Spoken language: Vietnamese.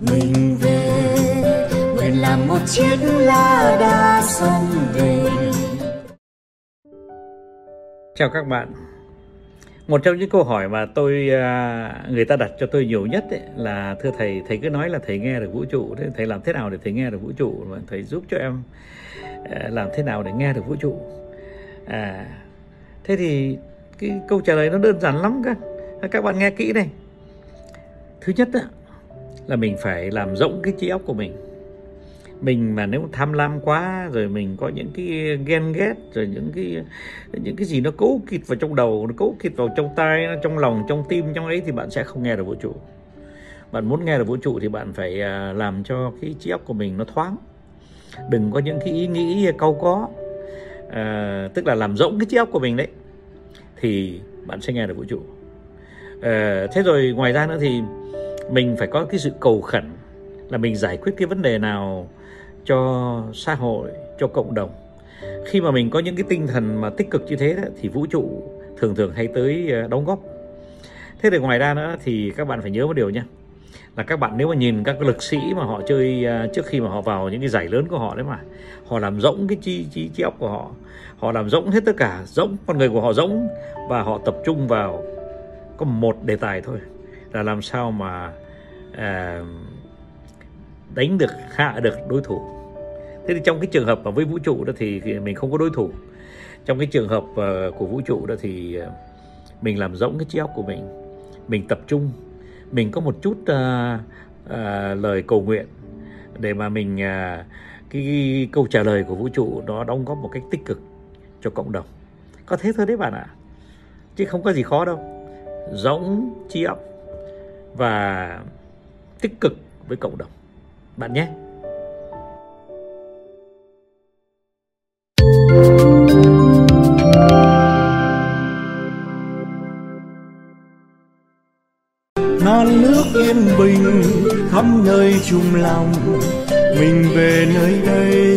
mình về. Nguyện làm một chiếc lá đa sông về. Chào các bạn. Một trong những câu hỏi mà tôi à, người ta đặt cho tôi nhiều nhất ấy, là thưa thầy thầy cứ nói là thầy nghe được vũ trụ thế thầy làm thế nào để thầy nghe được vũ trụ? Và thầy giúp cho em à, làm thế nào để nghe được vũ trụ? À thế thì cái câu trả lời nó đơn giản lắm các các bạn nghe kỹ này. Thứ nhất là mình phải làm rộng cái trí óc của mình. Mình mà nếu tham lam quá rồi mình có những cái ghen ghét rồi những cái những cái gì nó cố kịt vào trong đầu nó cố kịt vào trong tai trong lòng trong tim trong ấy thì bạn sẽ không nghe được vũ trụ. Bạn muốn nghe được vũ trụ thì bạn phải à, làm cho cái trí óc của mình nó thoáng. Đừng có những cái ý nghĩ câu có à, tức là làm rộng cái trí óc của mình đấy thì bạn sẽ nghe được vũ trụ. À, thế rồi ngoài ra nữa thì mình phải có cái sự cầu khẩn là mình giải quyết cái vấn đề nào cho xã hội cho cộng đồng. Khi mà mình có những cái tinh thần mà tích cực như thế đó, thì vũ trụ thường thường hay tới ờ, đóng góp. Thế thì ngoài ra nữa thì các bạn phải nhớ một điều nhé là các bạn nếu mà nhìn các lực sĩ mà họ chơi ờ, trước khi mà họ vào những cái giải lớn của họ đấy mà họ làm rỗng cái chi chi chi óc của họ họ làm rỗng hết tất cả rỗng con người của họ rỗng và họ tập trung vào có một đề tài thôi là làm sao mà à, đánh được hạ được đối thủ. Thế thì trong cái trường hợp mà với vũ trụ đó thì mình không có đối thủ trong cái trường hợp uh, của vũ trụ đó thì uh, mình làm rỗng cái trí óc của mình mình tập trung mình có một chút uh, uh, lời cầu nguyện để mà mình uh, cái, cái câu trả lời của vũ trụ nó đóng góp một cách tích cực cho cộng đồng. Có thế thôi đấy bạn ạ chứ không có gì khó đâu. Rỗng trí óc và tích cực với cộng đồng. Bạn nhé. Non nước yên bình khắp nơi chung lòng. Mình về nơi đây.